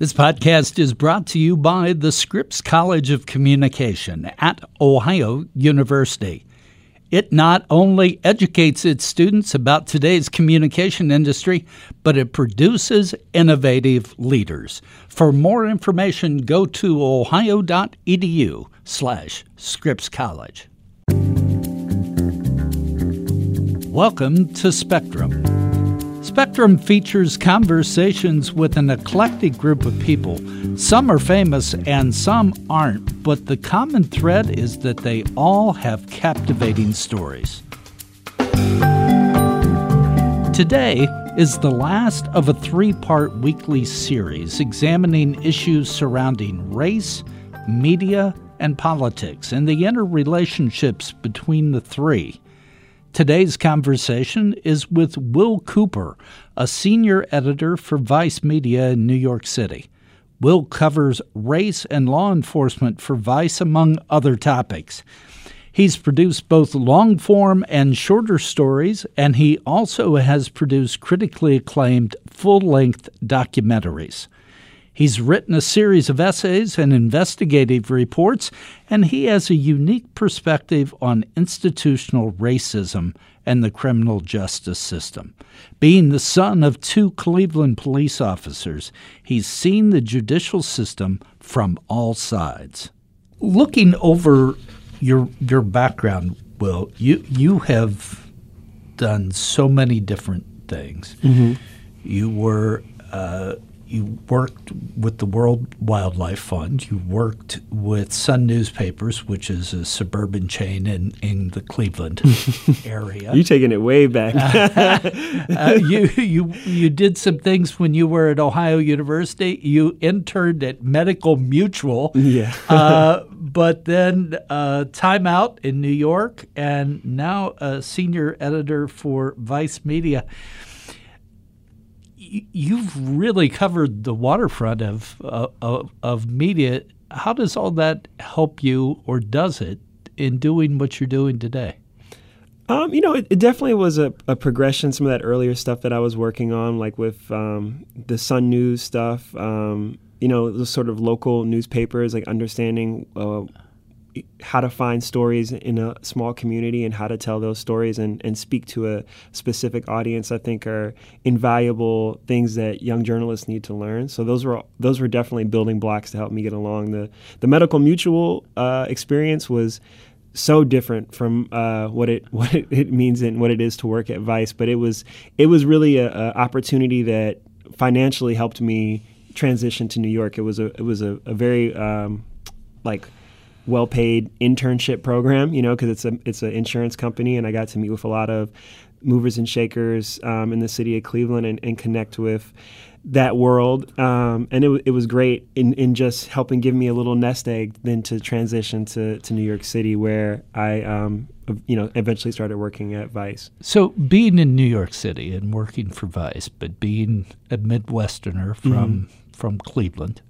This podcast is brought to you by the Scripps College of Communication at Ohio University. It not only educates its students about today's communication industry, but it produces innovative leaders. For more information, go to ohio.edu slash Scripps College. Welcome to Spectrum. Spectrum features conversations with an eclectic group of people. Some are famous and some aren't, but the common thread is that they all have captivating stories. Today is the last of a three part weekly series examining issues surrounding race, media, and politics and the interrelationships between the three. Today's conversation is with Will Cooper, a senior editor for Vice Media in New York City. Will covers race and law enforcement for Vice, among other topics. He's produced both long form and shorter stories, and he also has produced critically acclaimed full length documentaries. He's written a series of essays and investigative reports, and he has a unique perspective on institutional racism and the criminal justice system. Being the son of two Cleveland police officers, he's seen the judicial system from all sides. Looking over your your background, Will, you you have done so many different things. Mm-hmm. You were uh, you worked with the World Wildlife Fund. You worked with Sun Newspapers, which is a suburban chain in, in the Cleveland area. You're taking it way back. uh, you you you did some things when you were at Ohio University. You interned at Medical Mutual. Yeah. uh, but then uh, Time Out in New York, and now a senior editor for Vice Media you've really covered the waterfront of, uh, of, of media. How does all that help you, or does it, in doing what you're doing today? Um, you know, it, it definitely was a, a, progression. Some of that earlier stuff that I was working on, like with um, the Sun News stuff, um, you know, the sort of local newspapers, like understanding uh, how to find stories in a small community and how to tell those stories and, and speak to a specific audience, I think are invaluable things that young journalists need to learn. So those were those were definitely building blocks to help me get along. The the medical mutual uh, experience was so different from uh, what it what it, means and what it is to work at Vice, but it was it was really a, a opportunity that financially helped me transition to New York. It was a it was a, a very um, like well paid internship program, you know, because it's a it's an insurance company, and I got to meet with a lot of movers and shakers um, in the city of Cleveland and, and connect with that world. Um, and it, it was great in, in just helping give me a little nest egg then to transition to, to New York City, where I, um, you know, eventually started working at Vice. So being in New York City and working for Vice, but being a Midwesterner from mm-hmm. from Cleveland,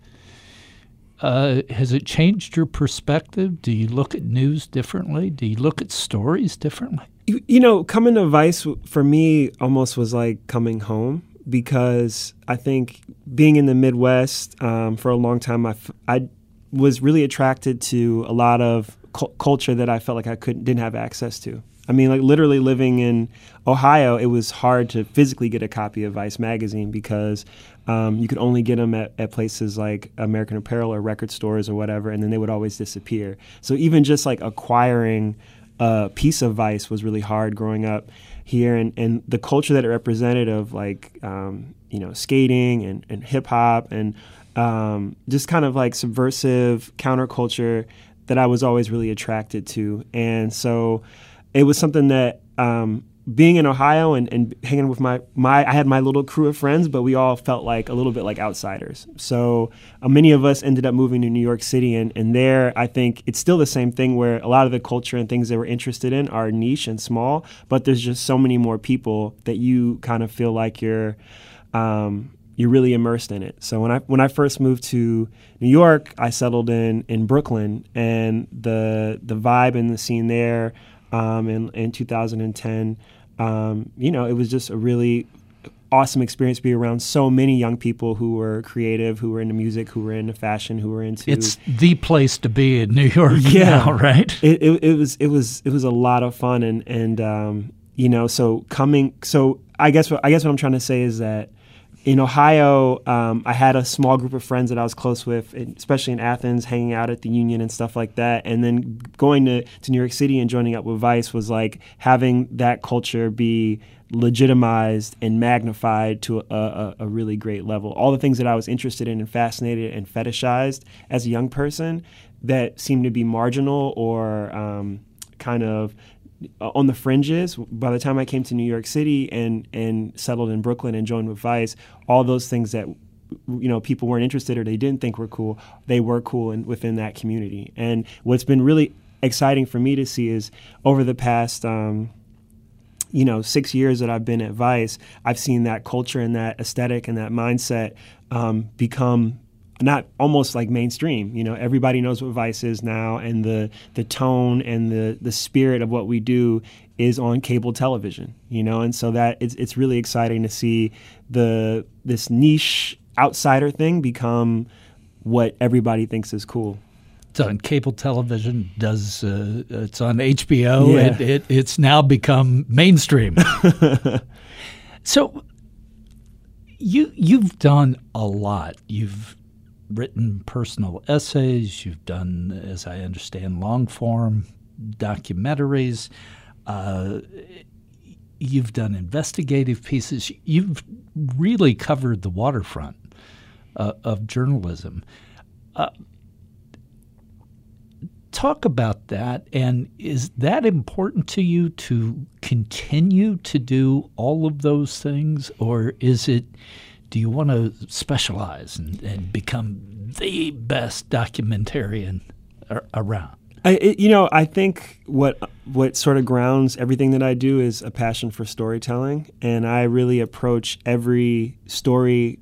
uh, has it changed your perspective? Do you look at news differently? Do you look at stories differently? You, you know, coming to Vice for me almost was like coming home because I think being in the Midwest um, for a long time, I, f- I was really attracted to a lot of cu- culture that I felt like I couldn't didn't have access to. I mean, like literally living in Ohio, it was hard to physically get a copy of Vice magazine because um, you could only get them at, at, places like American Apparel or record stores or whatever, and then they would always disappear. So even just like acquiring a piece of Vice was really hard growing up here, and, and the culture that it represented of like um, you know skating and, and hip hop and um, just kind of like subversive counterculture that I was always really attracted to, and so it was something that um, being in Ohio and, and hanging with my, my I had my little crew of friends, but we all felt like a little bit like outsiders. So uh, many of us ended up moving to New York City, and, and there I think it's still the same thing where a lot of the culture and things that we're interested in are niche and small, but there's just so many more people that you kind of feel like you're um, you're really immersed in it. So when I when I first moved to New York, I settled in in Brooklyn, and the the vibe and the scene there um, in, in 2010. Um, you know, it was just a really awesome experience to be around so many young people who were creative, who were into music, who were into fashion, who were into. It's the place to be in New York yeah, now, right? It, it, it, was it was it was a lot of fun, and and um, you know, so coming, so I guess what I guess what I'm trying to say is that in Ohio, um, I had a small group of friends that I was close with, especially in Athens, hanging out at the Union and stuff like that. And then going to, to New York City and joining up with Vice was like having that culture be legitimized and magnified to a, a, a, really great level. All the things that I was interested in and fascinated and fetishized as a young person that seemed to be marginal or um, kind of on the fringes. By the time I came to New York City and and settled in Brooklyn and joined with Vice, all those things that you know people weren't interested or they didn't think were cool, they were cool in, within that community. And what's been really exciting for me to see is over the past. Um, you know, six years that I've been at Vice, I've seen that culture and that aesthetic and that mindset um, become not almost like mainstream. You know, everybody knows what Vice is now, and the the tone and the the spirit of what we do is on cable television. You know, and so that it's it's really exciting to see the this niche outsider thing become what everybody thinks is cool. It's on cable television. Does uh, it's on HBO? Yeah. It, it, it's now become mainstream. so you you've done a lot. You've written personal essays. You've done, as I understand, long form documentaries. Uh, you've done investigative pieces. You've really covered the waterfront uh, of journalism. Uh, talk about that. And is that important to you to continue to do all of those things? Or is it do you want to specialize and, and become the best documentarian around? I, it, you know, I think what what sort of grounds everything that I do is a passion for storytelling, and I really approach every story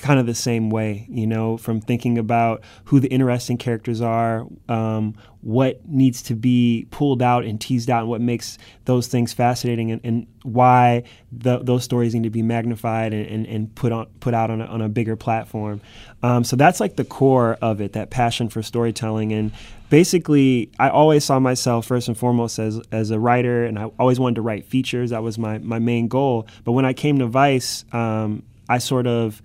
kind of the same way, you know, from thinking about who the interesting characters are, um, what needs to be pulled out and teased out, and what makes those things fascinating, and, and why the, those stories need to be magnified and, and, and put on put out on a, on a bigger platform. Um, so that's like the core of it, that passion for storytelling, and basically, I always saw myself first and foremost as as a writer, and I always wanted to write features. That was my my main goal. But when I came to Vice, um, I sort of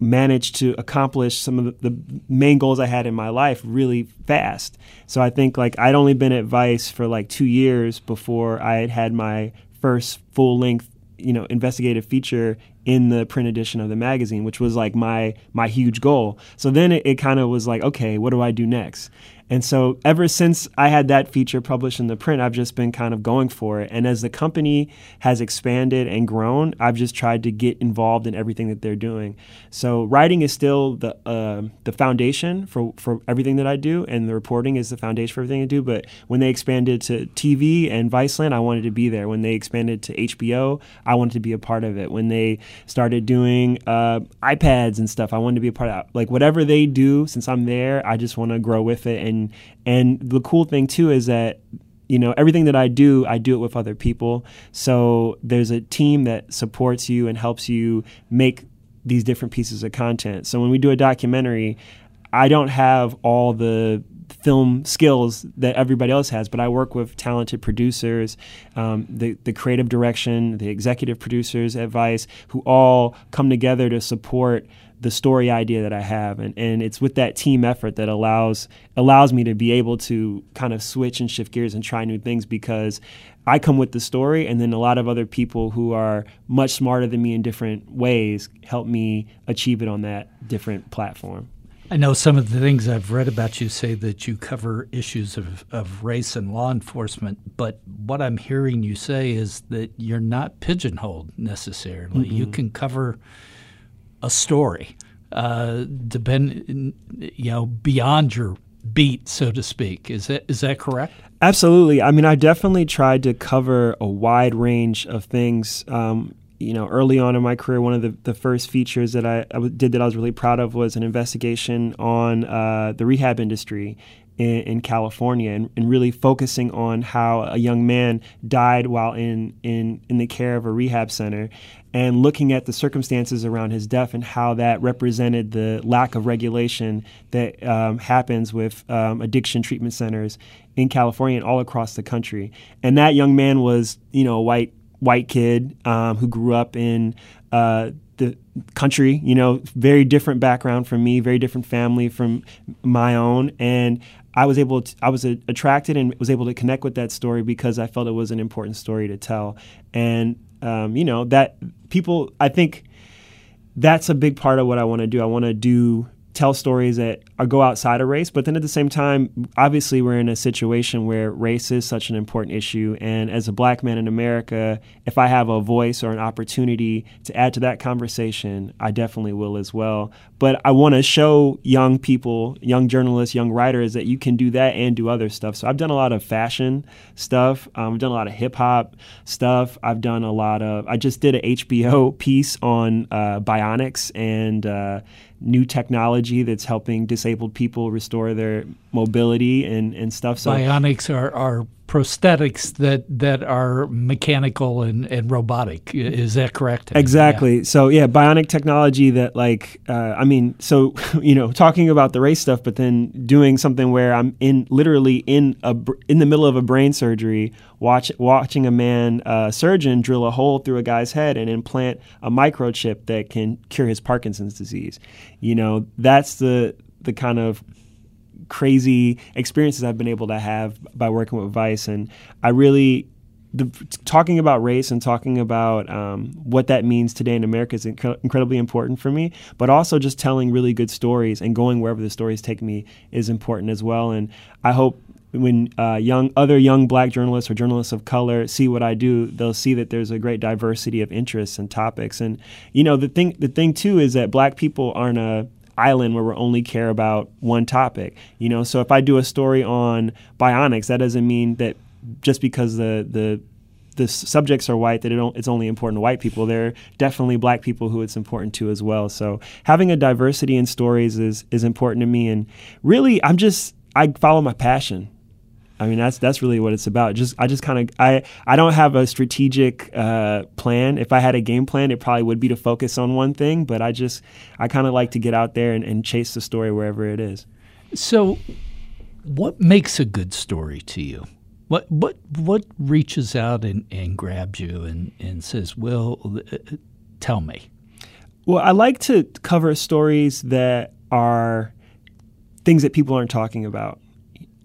managed to accomplish some of the, main goals I had in my life really fast. So I think like I'd only been at Vice for like two years before I had had my first full length, you know, investigative feature in the print edition of the magazine, which was like my my huge goal. So then it, it kind of was like, okay, what do I do next? And so ever since I had that feature published in the print, I've just been kind of going for it. And as the company has expanded and grown, I've just tried to get involved in everything that they're doing. So writing is still the uh, the foundation for, for everything that I do, and the reporting is the foundation for everything I do. But when they expanded to TV and Viceland, I wanted to be there. When they expanded to HBO, I wanted to be a part of it. When they started doing uh, iPads and stuff, I wanted to be a part of it. Like whatever they do, since I'm there, I just want to grow with it and and the cool thing too is that you know everything that I do, I do it with other people. So there's a team that supports you and helps you make these different pieces of content. So when we do a documentary, I don't have all the film skills that everybody else has, but I work with talented producers, um, the the creative direction, the executive producers, at Vice, who all come together to support the story idea that I have, and, and it's with that team effort that allows allows me to be able to kind of switch and shift gears and try new things because I come with the story, and then a lot of other people who are much smarter than me in different ways help me achieve it on that different platform. I know some of the things I've read about you say that you cover issues of, of race and law enforcement, but what I'm hearing you say is that you're not pigeonholed necessarily. Mm-hmm. You can cover a story, uh, depend, you know, beyond your beat, so to speak. Is that is that correct? Absolutely. I mean, I definitely tried to cover a wide range of things. Um, you know, early on in my career, one of the, the first features that I, I did that I was really proud of was an investigation on uh, the rehab industry in, in California and, and, really focusing on how a young man died while in, in, in the care of a rehab center and looking at the circumstances around his death and how that represented the lack of regulation that um, happens with um, addiction treatment centers in California and all across the country. And that young man was, you know, a white white kid um, who grew up in uh, the country, you know, very different background from me, very different family from my own, and I was able to, I was a, attracted and was able to connect with that story because I felt it was an important story to tell, and um, you know that people, I think that's a big part of what I want to do. I want to do tell stories that are, go outside of race, but then at the same time, obviously, we're in a situation where race is such an important issue. And as a black man in America, if I have a voice or an opportunity to add to that conversation, I definitely will as well. But I want to show young people, young journalists, young writers that you can do that and do other stuff. So I've done a lot of fashion stuff. Um, I've done a lot of hip hop stuff. I've done a lot of. I just did an HBO piece on uh, bionics and. Uh, new technology that's helping disabled people restore their mobility and, and stuff. So bionics are, are prosthetics that that are mechanical and, and robotic. Is that correct? Exactly. Yeah. So yeah, bionic technology that like uh, I mean, so you know, talking about the race stuff, but then doing something where I'm in literally in a in the middle of a brain surgery, watch watching a man uh, surgeon drill a hole through a guy's head and implant a microchip that can cure his Parkinson's disease. You know, that's the the kind of crazy experiences I've been able to have by working with Vice, and I really the, talking about race and talking about um, what that means today in America is inc- incredibly important for me. But also just telling really good stories and going wherever the stories take me is important as well. And I hope when uh, young other young black journalists or journalists of color see what I do, they'll see that there's a great diversity of interests and topics. And you know the thing the thing too is that black people aren't a island where we only care about one topic. You know, so if I do a story on bionics, that doesn't mean that just because the the the subjects are white that it it's only important to white people. There are definitely black people who it's important to as well. So having a diversity in stories is is important to me. And really, I'm just I follow my passion. I mean, that's that's really what it's about. Just I just kind of I I don't have a strategic uh, plan. If I had a game plan, it probably would be to focus on one thing. But I just I kind of like to get out there and, and chase the story wherever it is. So, what makes a good story to you? What what what reaches out and, and grabs you and, and says, "Well, uh, tell me." Well, I like to cover stories that are things that people aren't talking about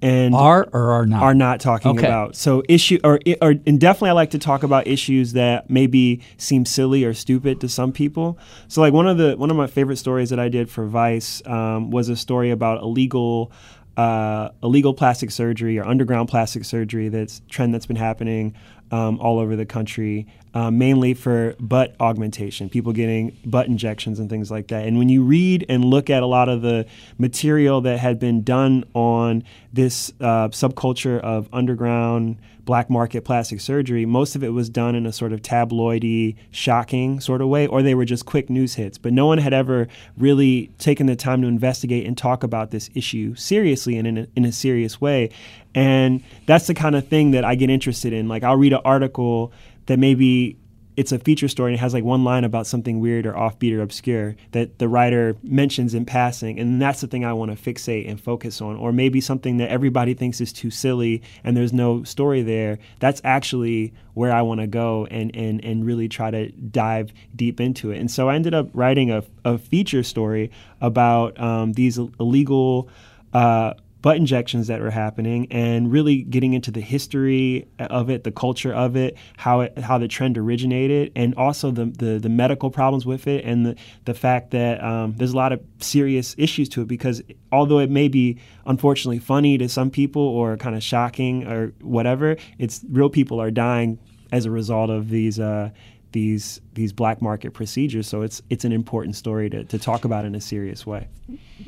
and are or are not are not talking okay. about. So issue or or and definitely I like to talk about issues that maybe seem silly or stupid to some people. So like one of the one of my favorite stories that I did for Vice um, was a story about illegal uh, illegal plastic surgery or underground plastic surgery that's trend that's been happening um, all over the country, uh, mainly for butt augmentation, people getting butt injections and things like that. And when you read and look at a lot of the material that had been done on this uh, subculture of underground black market plastic surgery, most of it was done in a sort of tabloidy, shocking sort of way, or they were just quick news hits. But no one had ever really taken the time to investigate and talk about this issue seriously and in a, in a serious way. And that's the kind of thing that I get interested in. Like I'll read an article that maybe it's a feature story and it has like one line about something weird or offbeat or obscure that the writer mentions in passing and that's the thing i want to fixate and focus on. Or maybe something that everybody thinks is too silly and there's no story there. That's actually where i want to go and, and, and really try to dive deep into it. And so i ended up writing a, a feature story about um, these illegal uh, butt injections that were happening and really getting into the history of it, the culture of it, how it, how the trend originated, and also the, the, the medical problems with it, and the, the fact that um, there's a lot of serious issues to it because although it may be unfortunately funny to some people or kind of shocking or whatever, it's real people are dying as a result of these uh, these these black market procedures. So it's it's an important story to, to talk about in a serious way.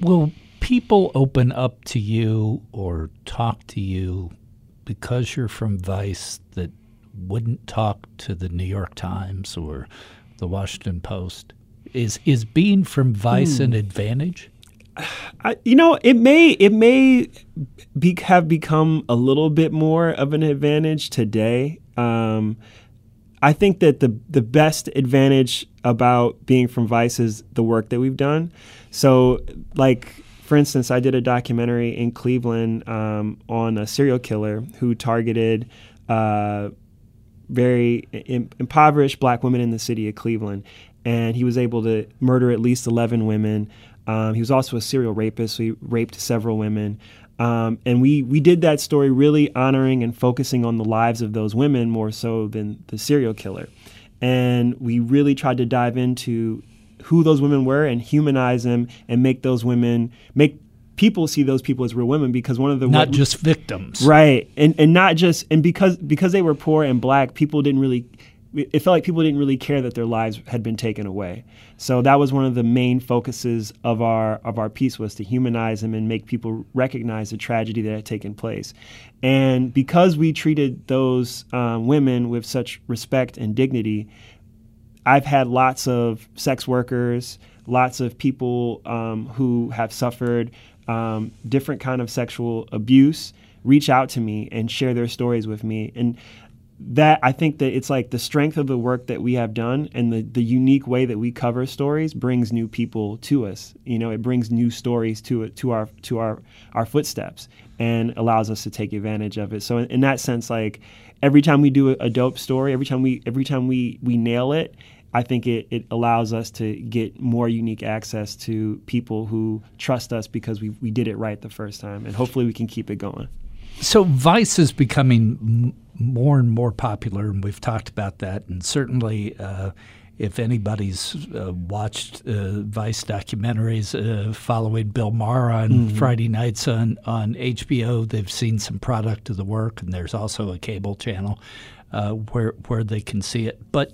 Well, people open up to you or talk to you because you're from Vice that wouldn't talk to the New York Times or the Washington Post. Is is being from Vice an advantage? I, you know, it may it may be, have become a little bit more of an advantage today. Um, I think that the the best advantage about being from Vice is the work that we've done. So, like for instance, I did a documentary in Cleveland um, on a serial killer who targeted uh, very Im- impoverished black women in the city of Cleveland, and he was able to murder at least eleven women. Um, he was also a serial rapist, so he raped several women. Um, and we, we did that story really honoring and focusing on the lives of those women more so than the serial killer. And we really tried to dive into who those women were and humanize them and make those women, make people see those people as real women because one of the not just victims right and and not just and because because they were poor and black people didn't really it felt like people didn't really care that their lives had been taken away. So that was one of the main focuses of our of our piece was to humanize them and make people recognize the tragedy that had taken place. And because we treated those um, women with such respect and dignity, I've had lots of sex workers, lots of people um, who have suffered um, different kind of sexual abuse reach out to me and share their stories with me and that I think that it's like the strength of the work that we have done and the, the unique way that we cover stories brings new people to us. You know, it brings new stories to it to our to our our footsteps and allows us to take advantage of it. So in, in that sense, like every time we do a, a, dope story, every time we every time we we nail it, I think it, it allows us to get more unique access to people who trust us because we, we did it right the first time. And hopefully we can keep it going. So Vice is becoming more and more popular, and we've talked about that. And certainly, uh, if anybody's uh, watched uh, Vice documentaries uh, following Bill Maher on mm-hmm. Friday nights on, on HBO, they've seen some product of the work, and there's also a cable channel uh, where where they can see it. But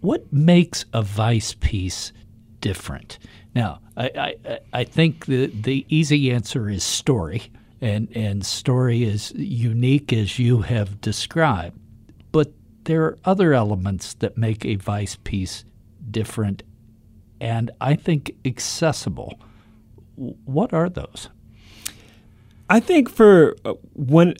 what makes a Vice piece different? Now, I, I, I think the, the easy answer is story and and story is unique as you have described. But there are other elements that make a Vice piece different and I think accessible. What are those? I think for uh, when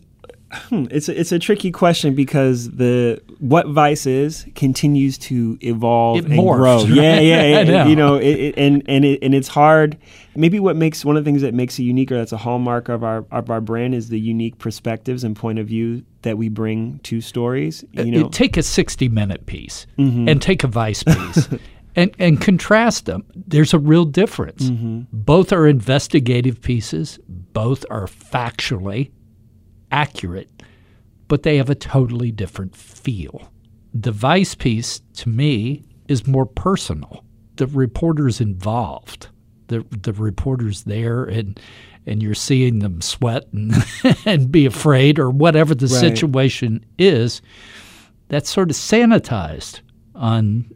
it's a, it's a tricky question because the what Vice is continues to evolve it and grow. Right? Yeah, yeah, yeah. know. You know, it, it, and and it, and it's hard. Maybe what makes one of the things that makes it unique, or that's a hallmark of our of our brand, is the unique perspectives and point of view that we bring to stories. You know, uh, take a sixty minute piece mm-hmm. and take a Vice piece. and, and contrast them. There's a real difference. Mm-hmm. Both are investigative pieces. Both are factually accurate, but they have a totally different feel. The Vice piece, to me, is more personal. The reporters involved, the the reporters there, and and you're seeing them sweat and and be afraid or whatever the right. situation is. That's sort of sanitized on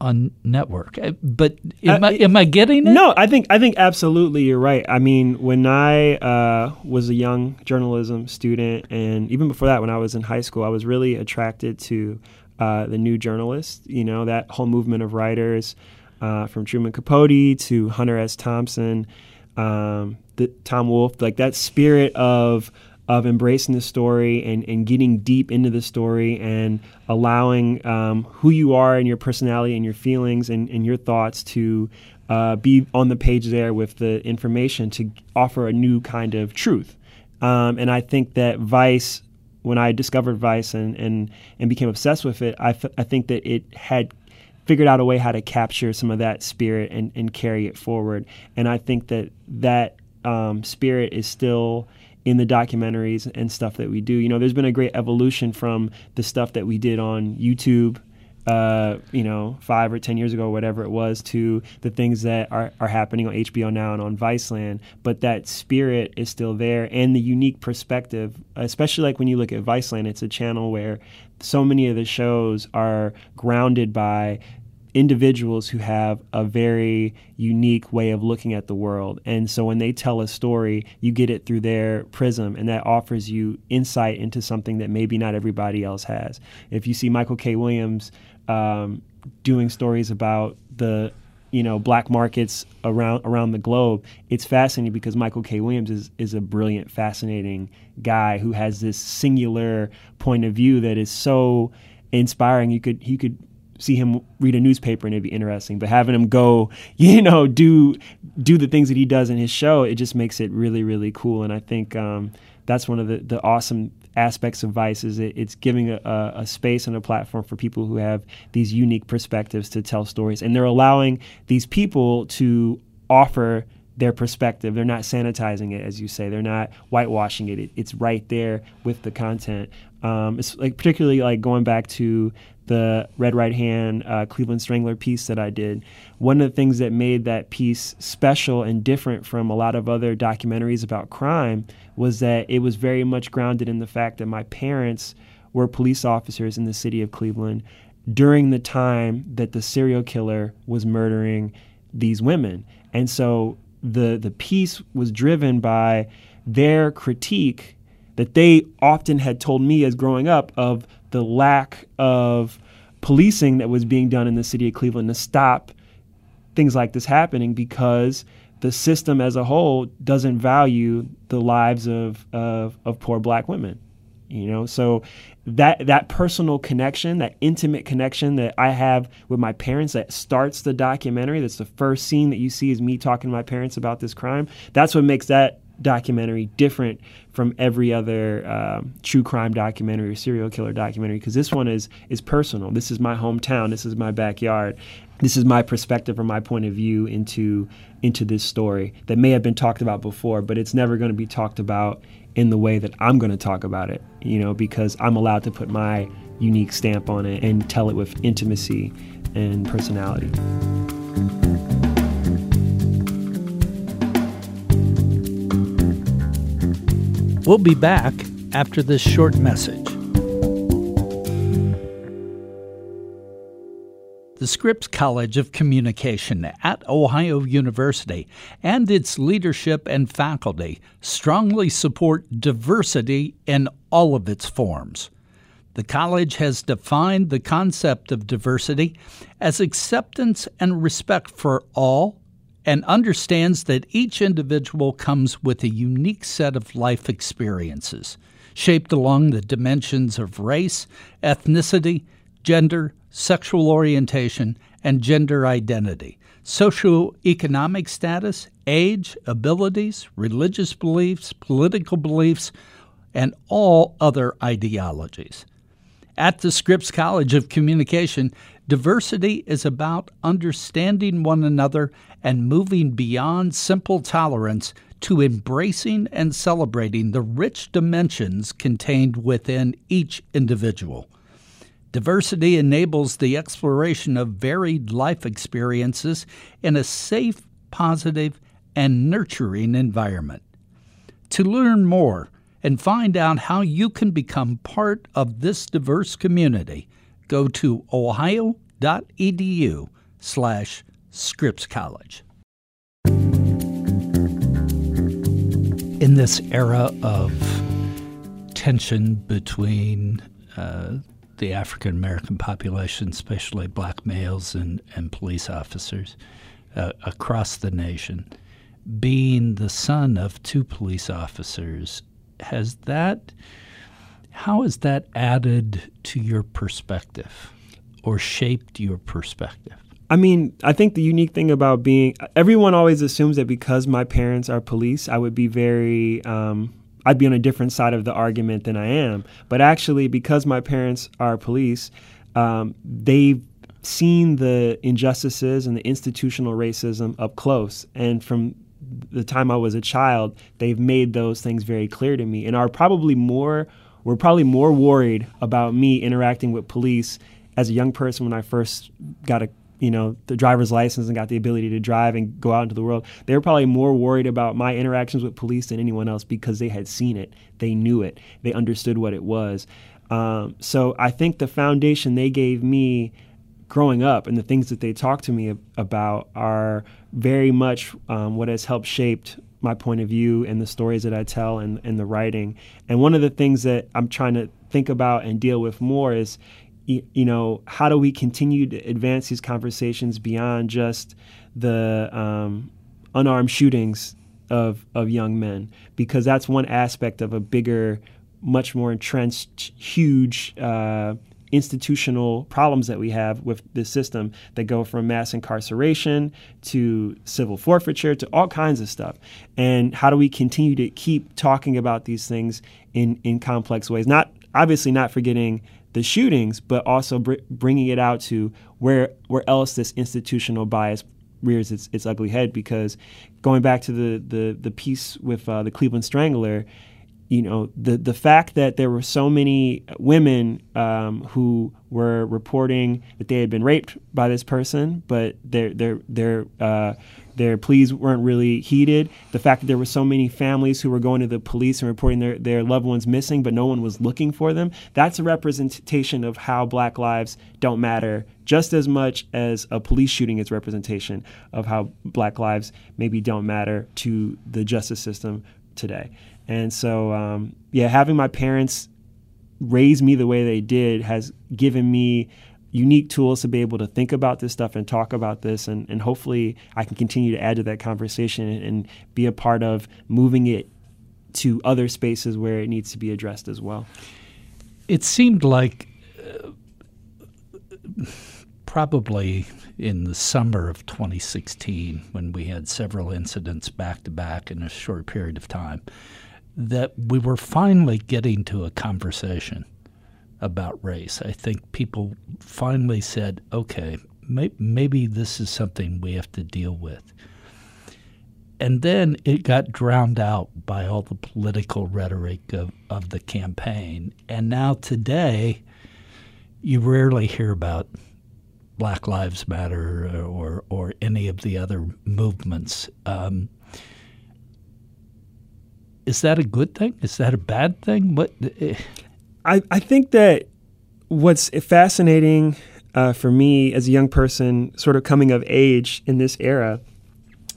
on network. Uh, but am, uh, I, am I getting it? No, I think I think absolutely you're right. I mean, when I uh, was a young journalism student, and even before that, when I was in high school, I was really attracted to uh, the new journalist. You know, that whole movement of writers, uh, from Truman Capote to Hunter S. Thompson, um, the, Tom Wolfe, like that spirit of of embracing the story and, and getting deep into the story and allowing um, who you are and your personality and your feelings and, and your thoughts to uh, be on the page there with the information to offer a new kind of truth. Um, and I think that Vice, when I discovered Vice and, and, and became obsessed with it, I, f- I think that it had figured out a way how to capture some of that spirit and, and carry it forward. And I think that that um, spirit is still in the documentaries and stuff that we do. You know, there's been a great evolution from the stuff that we did on YouTube, uh, you know, five or ten years ago, whatever it was, to the things that are, are happening on HBO now and on Viceland. But that spirit is still there, and the unique perspective, especially like when you look at Viceland, it's a channel where so many of the shows are grounded by individuals who have a very unique way of looking at the world. And so when they tell a story, you get it through their prism, and that offers you insight into something that maybe not everybody else has. If you see Michael K. Williams, um, doing stories about the you know black markets around around the globe it's fascinating because michael k williams is is a brilliant fascinating guy who has this singular point of view that is so inspiring you could you could see him read a newspaper and it'd be interesting but having him go you know do do the things that he does in his show it just makes it really really cool. And i think um, that's one of the, the awesome aspects of Vice is it, it's giving a, a, space and a platform for people who have these unique perspectives to tell stories, and they're allowing these people to offer their perspective. They're not sanitizing it, as you say. They're not whitewashing it. it it's right there with the content. Um, it's like particularly like going back to the Red Right Hand uh, Cleveland Strangler piece that I did. One of the things that made that piece special and different from a lot of other documentaries about crime was that it was very much grounded in the fact that my parents were police officers in the city of Cleveland during the time that the serial killer was murdering these women. And so the the piece was driven by their critique that they often had told me as growing up of the lack of policing that was being done in the city of Cleveland to stop things like this happening because the system as a whole doesn't value the lives of, of, of poor black women you know? So that that personal connection that intimate connection that i have with my parents that starts the documentary that's the first scene that you see is me talking to my parents about this crime that's what makes that documentary different from every other um, true crime documentary or serial killer documentary because this one is is personal. This is my hometown. This is my backyard. This is my perspective or my point of view into into this story that may have been talked about before, but it's never going to be talked about in the way that I'm going to talk about it, you know, because I'm allowed to put my unique stamp on it and tell it with intimacy and personality. We'll be back after this short message. The Scripps College of Communication at Ohio University and its leadership and faculty strongly support diversity in all of its forms. The college has defined the concept of diversity as acceptance and respect for all and understands that each individual comes with a unique set of life experiences, shaped along the dimensions of race, ethnicity, gender, sexual orientation, and gender identity, socioeconomic status, age, abilities, religious beliefs, political beliefs, and all other ideologies. At the Scripps College of Communication, diversity is about understanding one another and moving beyond simple tolerance to embracing and celebrating the rich dimensions contained within each individual. Diversity enables the exploration of varied life experiences in a safe, positive, and nurturing environment. To learn more and find out how you can become part of this diverse community, go to ohio.edu slash Scripps College. In this era of tension between uh, the African American population, especially black males and, and police officers uh, across the nation. Being the son of two police officers, has that, how has that added to your perspective or shaped your perspective? I mean, I think the unique thing about being everyone always assumes that because my parents are police, I would be very um, I'd be on a different side of the argument than I am. But actually, because my parents are police, um, they've seen the injustices and the institutional racism up close. And from the time I was a child, they've made those things very clear to me and are probably more, were probably more worried about me interacting with police as a young person when I first got a you know the driver's license and got the ability to drive and go out into the world they were probably more worried about my interactions with police than anyone else because they had seen it. They knew it. They understood what it was. Um, so i think the foundation they gave me growing up and the things that they talked to me about are very much um, what has helped shaped my point of view and the stories that I tell and, and the writing. And one of the things that I'm trying to think about and deal with more is you, know, how do we continue to advance these conversations beyond just the um, unarmed shootings of of young men? Because that's one aspect of a bigger, much more entrenched, huge. Uh, institutional problems that we have with the system that go from mass incarceration to civil forfeiture to all kinds of stuff. And how do we continue to keep talking about these things in, in complex ways? Not obviously not forgetting the shootings, but also br- bringing it out to where where else this institutional bias rears its, its ugly head. Because going back to the the, the piece with uh, the Cleveland Strangler, you know the the fact that there were so many women um, who were reporting that they had been raped by this person, but their their their uh, their pleas weren't really heeded. The fact that there were so many families who were going to the police and reporting their, their loved ones missing, but no one was looking for them. That's a representation of how black lives don't matter just as much as a police shooting is representation of how black lives maybe don't matter to the justice system today. And so, um, yeah, having my parents raise me the way they did has given me unique tools to be able to think about this stuff and talk about this and, and hopefully i can continue to add to that conversation and, and be a part of moving it to other spaces where it needs to be addressed as well. It seemed like uh, probably in the summer of 2016 when we had several incidents back to back in a short period of time that we were finally getting to a conversation about race. I think people finally said, okay, may- maybe this is something we have to deal with. And then it got drowned out by all the political rhetoric of, of the campaign. And now today, you rarely hear about Black Lives Matter or, or any of the other movements. Um, is that a good thing? Is that a bad thing? What? I, I think that what's fascinating uh, for me as a young person, sort of coming of age in this era,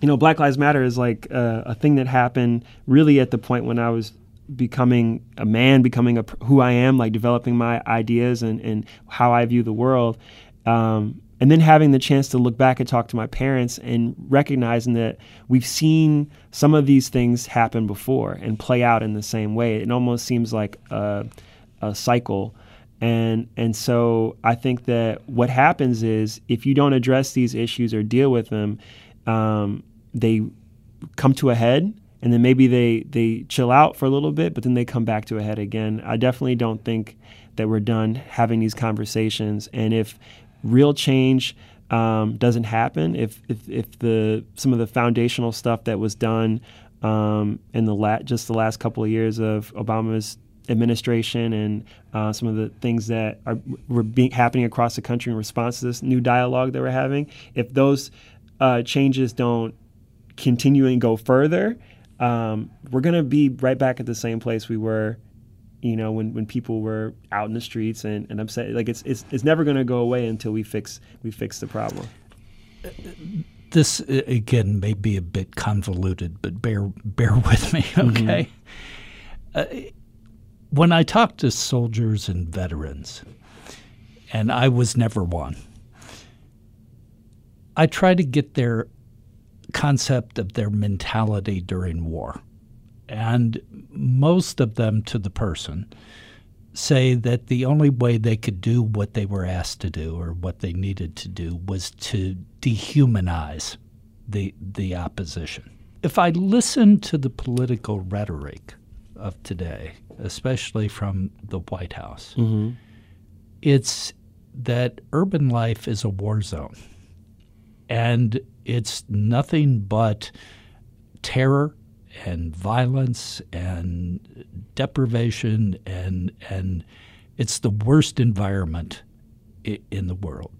you know, Black Lives Matter is like uh, a thing that happened really at the point when I was becoming a man, becoming a, who I am, like developing my ideas and, and how I view the world. Um, and then having the chance to look back and talk to my parents and recognizing that we've seen some of these things happen before and play out in the same way. It almost seems like a, a cycle. And, and so I think that what happens is if you don't address these issues or deal with them, um, they come to a head and then maybe they, they chill out for a little bit, but then they come back to a head again. I definitely don't think that we're done having these conversations. And if real change um, doesn't happen, if, if, if the some of the foundational stuff that was done um, in the la- just the last couple of years of Obama's administration and uh, some of the things that are were being, happening across the country in response to this new dialogue that we're having, if those uh, changes don't continue and go further, um, we're going to be right back at the same place we were, you know, when, when people were out in the streets and, and upset. Like it's it's, it's never going to go away until we fix we fix the problem. This again may be a bit convoluted, but bear bear with me, okay? Mm-hmm. Uh, when I talk to soldiers and veterans, and I was never one, I try to get their concept of their mentality during war. And most of them, to the person, say that the only way they could do what they were asked to do or what they needed to do was to dehumanize the, the opposition. If I listen to the political rhetoric of today, especially from the White House, mm-hmm. it's that urban life is a war zone. And it's nothing but terror and violence and deprivation and and it's the worst environment in the world.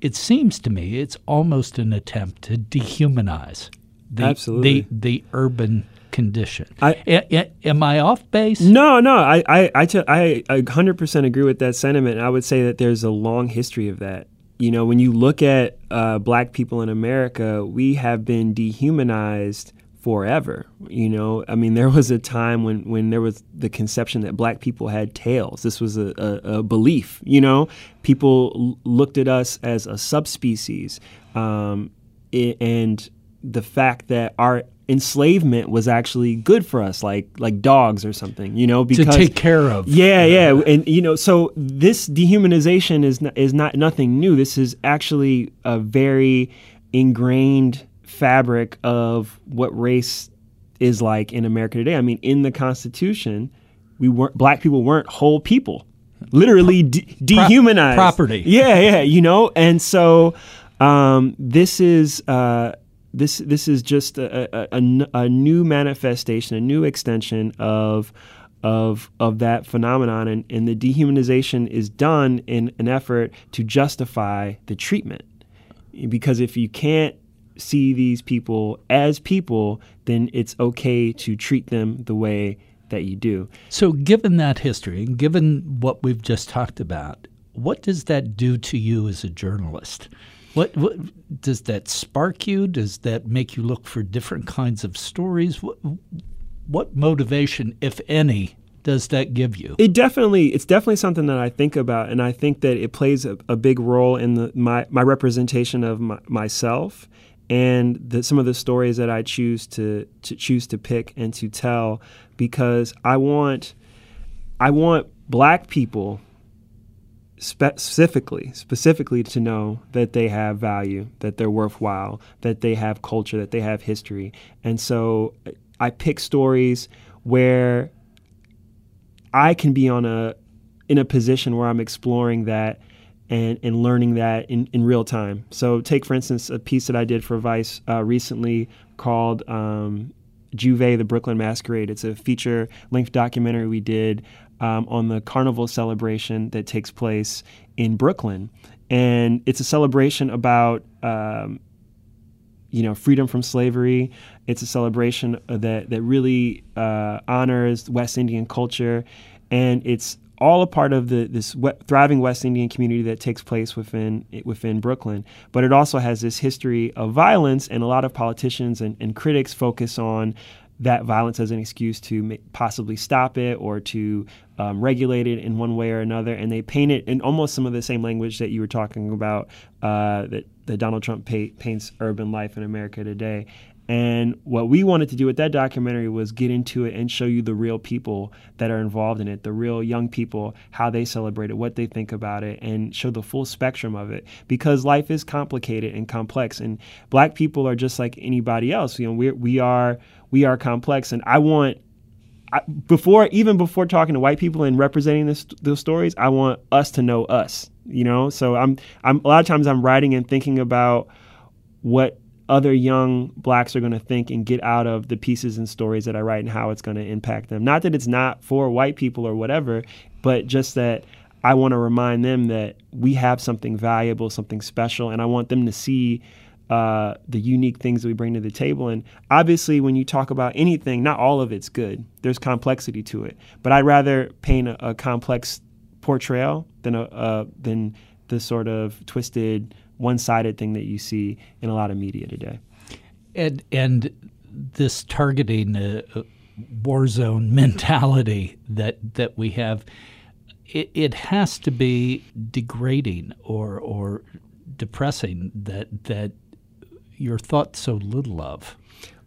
It seems to me it's almost an attempt to dehumanize the, Absolutely. the, the urban condition. I, a, a, am I off base? No, no. I, I, I, t- I 100% agree with that sentiment. I would say that there's a long history of that. You know, when you look at uh, black people in America, we have been dehumanized forever. You know, I mean, there was a time when, when there was the conception that black people had tails. This was a, a, a belief, you know? People l- looked at us as a subspecies. Um, and the fact that our enslavement was actually good for us like like dogs or something you know because to take care of yeah yeah and you know so this dehumanization is not, is not nothing new this is actually a very ingrained fabric of what race is like in America today. I mean, in the Constitution, we weren't black people weren't whole people, literally de- dehumanized property. Yeah, yeah, you know, and so um, this is. Uh, this this is just a, a, a, a, new manifestation, a new extension of of of that phenomenon, and, and the dehumanization is done in an effort to justify the treatment. Because if you can't see these people as people, then it's okay to treat them the way that you do. So, given that history and given what we've just talked about, what does that do to you as a journalist? What, what does that spark you? Does that make you look for different kinds of stories? What, what motivation, if any, does that give you? It definitely, it's definitely something that I think about, and I think that it plays a, a big role in the, my my representation of my, myself and the, some of the stories that I choose to, to choose to pick and to tell because I want I want black people specifically specifically to know that they have value that they're worthwhile that they have culture that they have history and so I pick stories where I can be on a in a position where I'm exploring that and, and learning that in, in real time. So, take for instance a piece that I did for Vice uh, recently called um, J'ouvert, the Brooklyn Masquerade. It's a feature length documentary we did um, on the carnival celebration that takes place in Brooklyn. And it's a celebration about um, you know freedom from slavery. It's a celebration that that really uh, honors West Indian culture, and it's all a part of the this thriving West Indian community that takes place within within Brooklyn. But it also has this history of violence, and a lot of politicians and, and critics focus on that violence as an excuse to possibly stop it or to um, regulate it in one way or another. And they paint it in almost some of the same language that you were talking about uh, that, that Donald Trump paints urban life in America today. And what we wanted to do with that documentary was get into it and show you the real people that are involved in it, the real young people, how they celebrate it, what they think about it, and show the full spectrum of it. Because life is complicated and complex, and black people are just like anybody else. You know, we we are we are complex, and I want I, before even before talking to white people and representing this, those stories, I want us to know us. You know, so I'm I'm a lot of times I'm writing and thinking about what other young blacks are going to think and get out of the pieces and stories that I write and how it's going to impact them. Not that it's not for white people or whatever, but just that I want to remind them that we have something valuable, something special, and I want them to see uh, the unique things that we bring to the table. And obviously, when you talk about anything, not all of it's good. There's complexity to it. But I'd rather paint a, a complex portrayal than a uh, than the sort of twisted one-sided thing that you see in a lot of media today. And and this targeting a, a war zone mentality that that we have, it, it has to be degrading or or depressing that that you're thought so little of.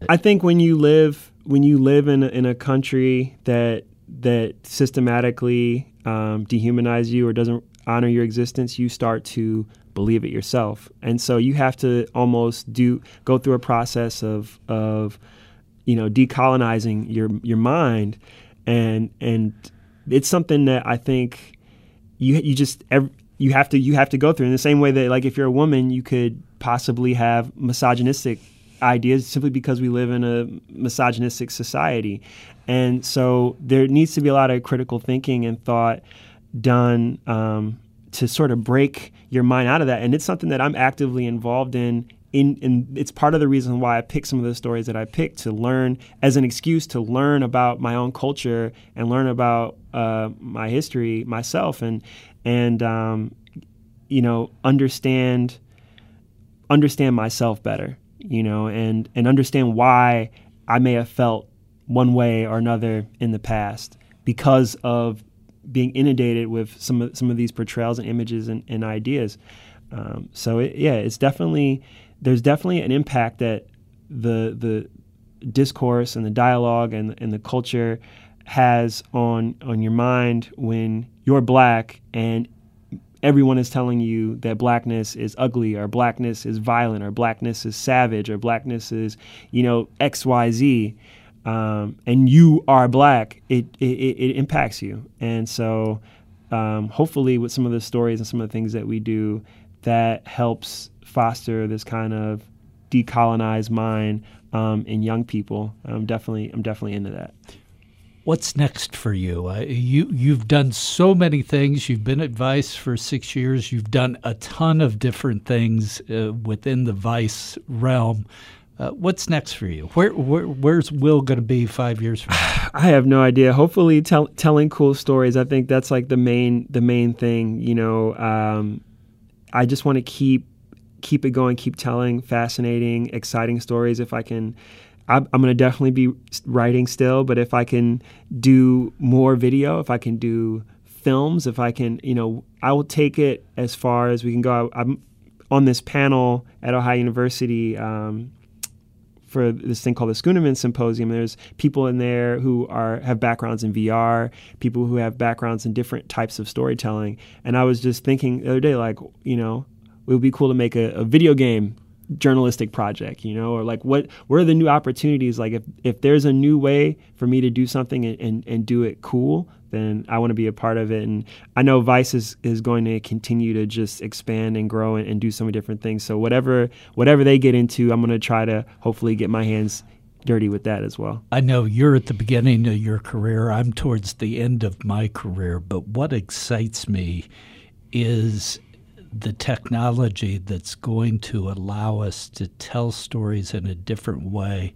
I think when you live when you live in a, in a country that that systematically um, dehumanize you or doesn't honor your existence, you start to believe it yourself. And so you have to almost do go through a process of of you know decolonizing your your mind and and it's something that I think you you just every, you have to you have to go through in the same way that like if you're a woman you could possibly have misogynistic ideas simply because we live in a misogynistic society. And so there needs to be a lot of critical thinking and thought done um, to sort of break your mind out of that. And it's something that I'm actively involved in. In, in it's part of the reason why I picked some of the stories that I picked to learn as an excuse to learn about my own culture and learn about uh, my history myself and and um, you know understand understand myself better you know and and understand why I may have felt one way or another in the past because of being inundated with some of some of these portrayals and images and, and ideas. Um, so it, yeah, it's definitely there's definitely an impact that the the discourse and the dialogue and and the culture has on on your mind when you're black and everyone is telling you that blackness is ugly or blackness is violent or blackness is savage or blackness is you know xyz um, and you are black it, it, it impacts you. And so um, hopefully with some of the stories and some of the things that we do that helps foster this kind of decolonized mind um, in young people. I'm definitely i'm definitely into that What's next for you? Uh, you you've done so many things. You've been at Vice for six years. You've done a ton of different things uh, within the Vice realm. Uh, what's next for you? Where, where where's Will going to be five years from now? I have no idea. Hopefully, tell, telling cool stories. I think that's like the main the main thing. You know, um, I just want to keep keep it going, keep telling fascinating, exciting stories. If I can I'm, I'm going to definitely be writing still, but if I can do more video, if I can do films, if I can, you know, I will take it as far as we can go. I'm on this panel at Ohio University um, for this thing called the Schooneman Symposium. There's people in there who are have backgrounds in VR, people who have backgrounds in different types of storytelling. And I was just thinking the other day, like, you know, it would be cool to make a, a video game journalistic project you know or like what what are the new opportunities like if if there's a new way for me to do something and and, and do it cool then i want to be a part of it and i know vice is, is going to continue to just expand and grow and, and do so many different things so whatever whatever they get into i'm going to try to hopefully get my hands dirty with that as well. I know you're at the beginning of your career. I'm towards the end of my career, but what excites me is the technology that's going to allow us to tell stories in a different way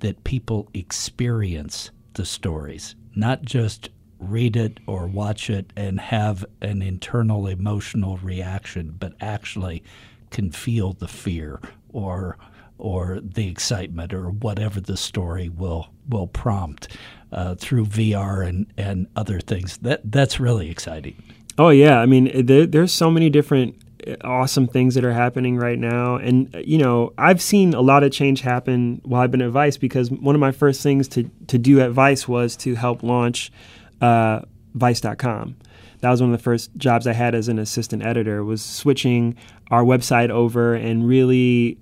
that people experience the stories, not just read it or watch it and have an internal emotional reaction, but actually can feel the fear or or the excitement or whatever the story will will prompt uh, through VR and, and other things. That that's really exciting. Oh yeah, I mean, there, there's so many different uh, awesome things that are happening right now, and uh, you know, I've seen a lot of change happen while I've been at Vice because one of my first things to to do at Vice was to help launch uh, Vice.com. That was one of the first jobs I had as an assistant editor. Was switching our website over and really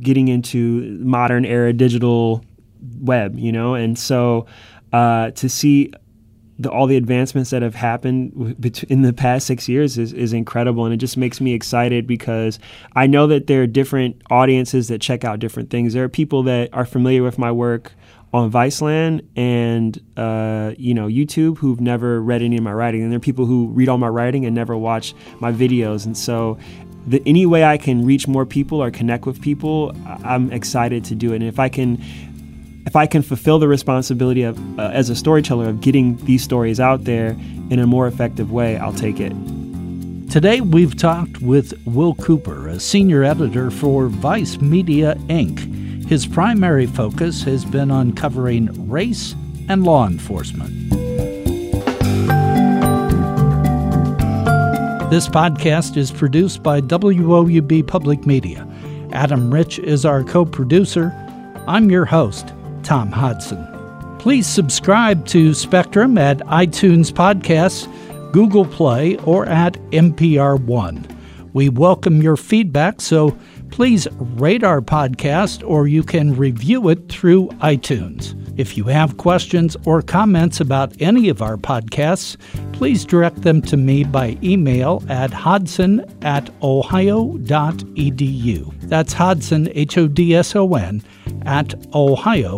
getting into modern era digital web, you know, and so uh, to see the, all the advancements that have happened in the past six years is, is incredible. And it just makes me excited because I know that there are different audiences that check out different things. There are people that are familiar with my work on Viceland and uh, you know YouTube who've never read any of my writing, and there are people who read all my writing and never watch my videos. And so, the, any way I can reach more people or connect with people, I'm excited to do it. And if I can if I can fulfill the responsibility of uh, as a storyteller of getting these stories out there in a more effective way, I'll take it. Today we've talked with Will Cooper, a senior editor for Vice Media Inc. His primary focus has been on covering race and law enforcement. This podcast is produced by WOUB Public Media. Adam Rich is our co producer. I'm your host, Tom Hodson. Please subscribe to Spectrum at iTunes Podcasts, Google Play, or at NPR One. We welcome your feedback, so please rate our podcast or you can review it through iTunes. If you have questions or comments about any of our podcasts, please direct them to me by email at hodson at ohio.edu. That's Hodson, H O D S O N, at ohio.edu.